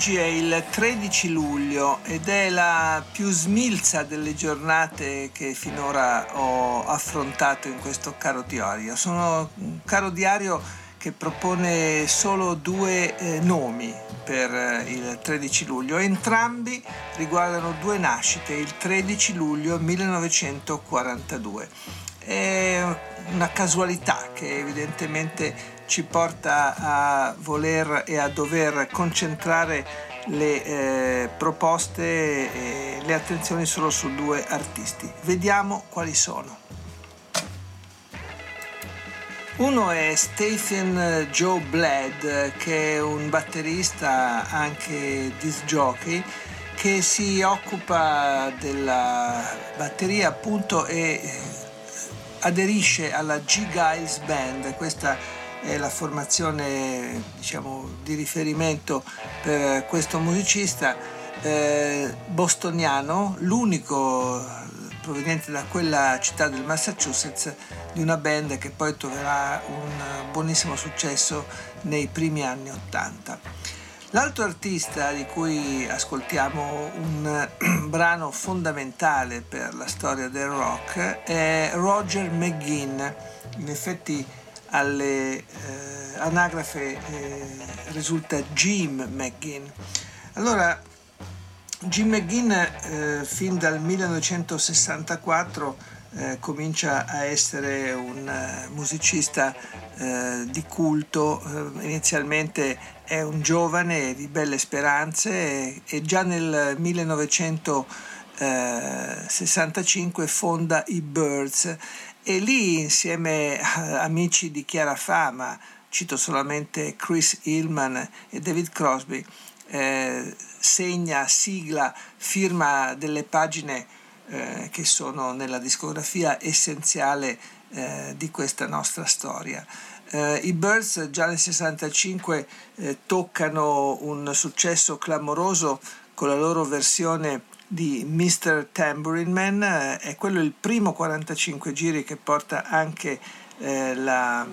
Oggi è il 13 luglio ed è la più smilza delle giornate che finora ho affrontato in questo caro diario. Sono un caro diario che propone solo due eh, nomi per eh, il 13 luglio. Entrambi riguardano due nascite, il 13 luglio 1942. È una casualità che evidentemente ci porta a voler e a dover concentrare le eh, proposte e le attenzioni solo su due artisti. Vediamo quali sono. Uno è Stephen Joe Bled, che è un batterista, anche disc jockey, che si occupa della batteria appunto e eh, aderisce alla G. Giles Band, questa è la formazione diciamo, di riferimento per questo musicista eh, bostoniano, l'unico proveniente da quella città del Massachusetts di una band che poi troverà un buonissimo successo nei primi anni Ottanta. L'altro artista di cui ascoltiamo un brano fondamentale per la storia del rock è Roger McGinn. In effetti alle eh, anagrafe eh, risulta Jim McGinn. Allora, Jim McGinn eh, fin dal 1964 eh, comincia a essere un uh, musicista uh, di culto, uh, inizialmente è un giovane di belle speranze e, e già nel 1965 fonda i Birds. E lì insieme a amici di chiara fama, cito solamente Chris Hillman e David Crosby, eh, segna, sigla, firma delle pagine eh, che sono nella discografia essenziale eh, di questa nostra storia. Uh, I Birds già nel 65 eh, toccano un successo clamoroso con la loro versione di Mr. Tambourine Man, eh, è quello il primo 45 giri che porta anche eh, la,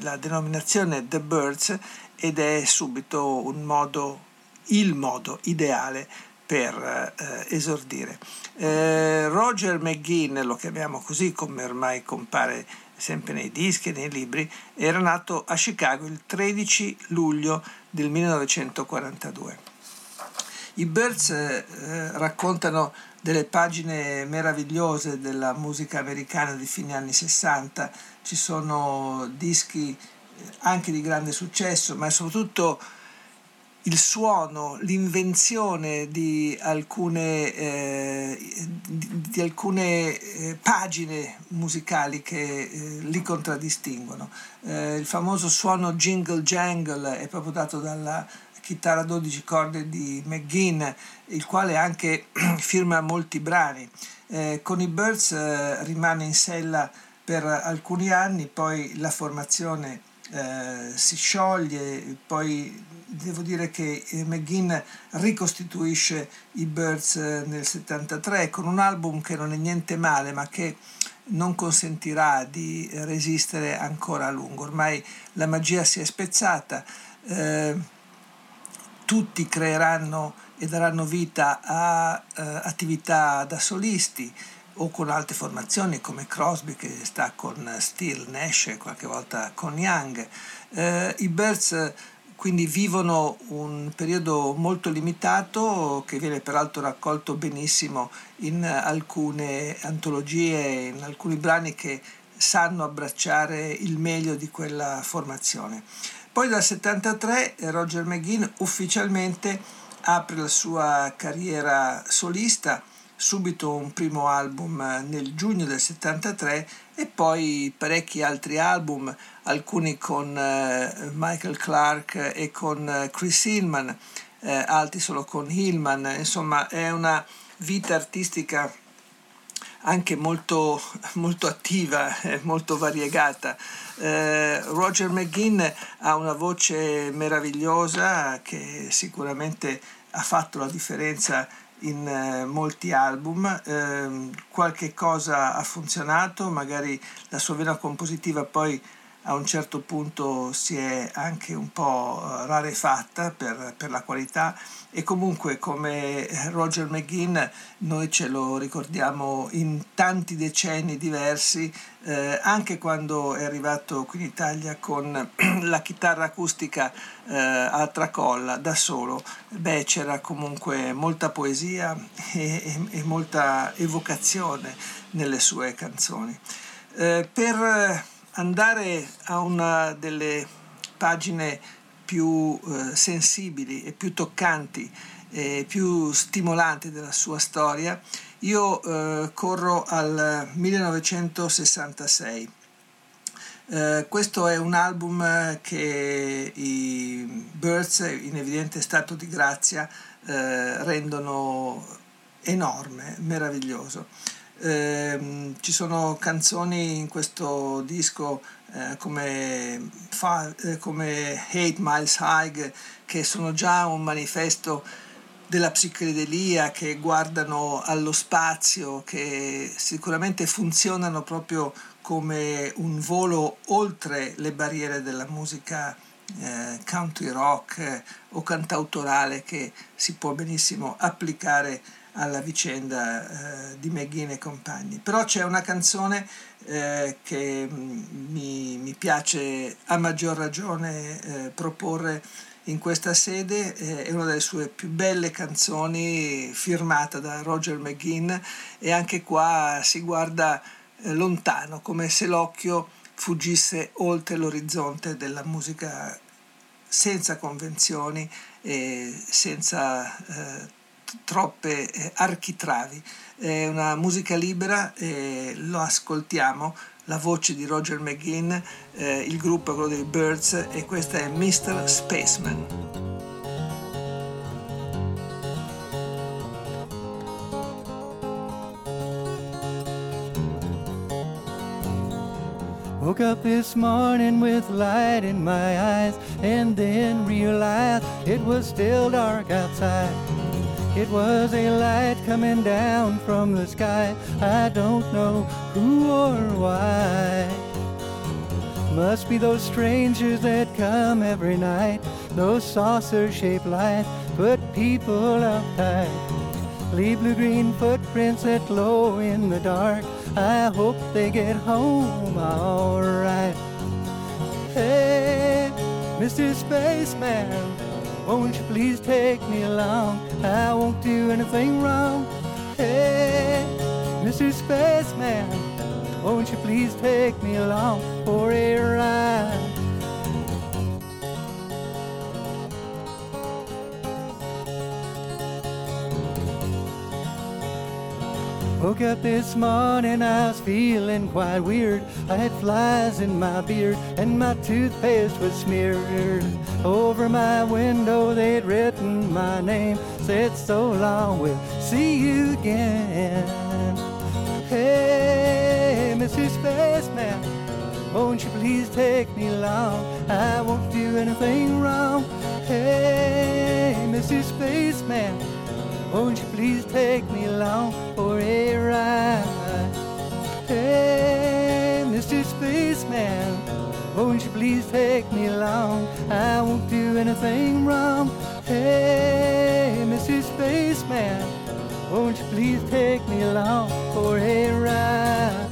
la, denominazione The Birds ed è subito un modo, il modo ideale per eh, esordire. Eh, Roger McGinn, lo chiamiamo così come ormai compare sempre nei dischi e nei libri, era nato a Chicago il 13 luglio del 1942. I Birds eh, raccontano delle pagine meravigliose della musica americana di fine anni 60, ci sono dischi eh, anche di grande successo, ma soprattutto il suono, l'invenzione di alcune, eh, di, di alcune eh, pagine musicali che eh, li contraddistinguono. Eh, il famoso suono jingle jangle è proprio dato dalla chitarra a 12 corde di McGinn, il quale anche firma molti brani. Eh, con i Birds rimane in sella per alcuni anni, poi la formazione eh, si scioglie, poi devo dire che eh, McGinn ricostituisce i Birds eh, nel 73 con un album che non è niente male, ma che non consentirà di resistere ancora a lungo. Ormai la magia si è spezzata. Eh, tutti creeranno e daranno vita a uh, attività da solisti o con altre formazioni come Crosby che sta con Steele, Nash e qualche volta con Young. Uh, I Birds quindi vivono un periodo molto limitato che viene peraltro raccolto benissimo in alcune antologie, in alcuni brani che sanno abbracciare il meglio di quella formazione. Poi dal 73 Roger McGinn ufficialmente apre la sua carriera solista subito un primo album nel giugno del 73 e poi parecchi altri album, alcuni con eh, Michael Clark e con eh, Chris Hillman, eh, altri solo con Hillman, insomma è una vita artistica anche molto, molto attiva e molto variegata. Eh, Roger McGinn ha una voce meravigliosa che sicuramente ha fatto la differenza in eh, molti album, eh, qualche cosa ha funzionato, magari la sua vena compositiva poi a un certo punto si è anche un po' eh, rarefatta per, per, la qualità e comunque come Roger McGinn noi ce lo ricordiamo in tanti decenni diversi eh, anche quando è arrivato qui in Italia con la chitarra acustica eh, a tracolla da solo. Beh c'era comunque molta poesia e, e, e molta evocazione nelle sue canzoni. Eh, per andare a una delle pagine più eh, sensibili e più toccanti e più stimolanti della sua storia, io eh, corro al 1966. Eh, questo è un album che i Birds in evidente stato di grazia eh, rendono enorme, meraviglioso. Eh, ci sono canzoni in questo disco eh, come, fa, eh, come Hate Miles High che sono già un manifesto della psichedelia che guardano allo spazio, che sicuramente funzionano proprio come un volo oltre le barriere della musica eh, country rock eh, o cantautorale che si può benissimo applicare alla vicenda eh, di McGinn e compagni. Però c'è una canzone eh, che mm, mi, mi, piace a maggior ragione eh, proporre in questa sede, eh, è una delle sue più belle canzoni firmata da Roger McGinn e anche qua si guarda eh, lontano, come se l'occhio fuggisse oltre l'orizzonte della musica senza convenzioni e senza eh, troppe eh, architravi. È una musica libera e lo ascoltiamo, la voce di Roger McGinn, eh, il gruppo è quello dei Birds e questa è Mr. Spaceman. Woke up this morning with light in my eyes and then realized it was still dark outside. It was a light coming down from the sky. I don't know who or why. Must be those strangers that come every night. Those saucer shaped lights put people uptight. Leave blue green footprints that glow in the dark. I hope they get home alright. Hey, Mr. Spaceman. Won't you please take me along? I won't do anything wrong. Hey, Mr. Spaceman, won't you please take me along for a ride? Woke up this morning, I was feeling quite weird. I had flies in my beard, and my toothpaste was smeared. Over my window, they'd written my name, said so long, we'll see you again. Hey, Mr. Spaceman, won't you please take me along? I won't do anything wrong. Hey, Mr. Spaceman. Won't you please take me along for a ride? Hey, Mr. Spaceman, won't you please take me along? I won't do anything wrong. Hey, Mr. Spaceman, won't you please take me along for a ride?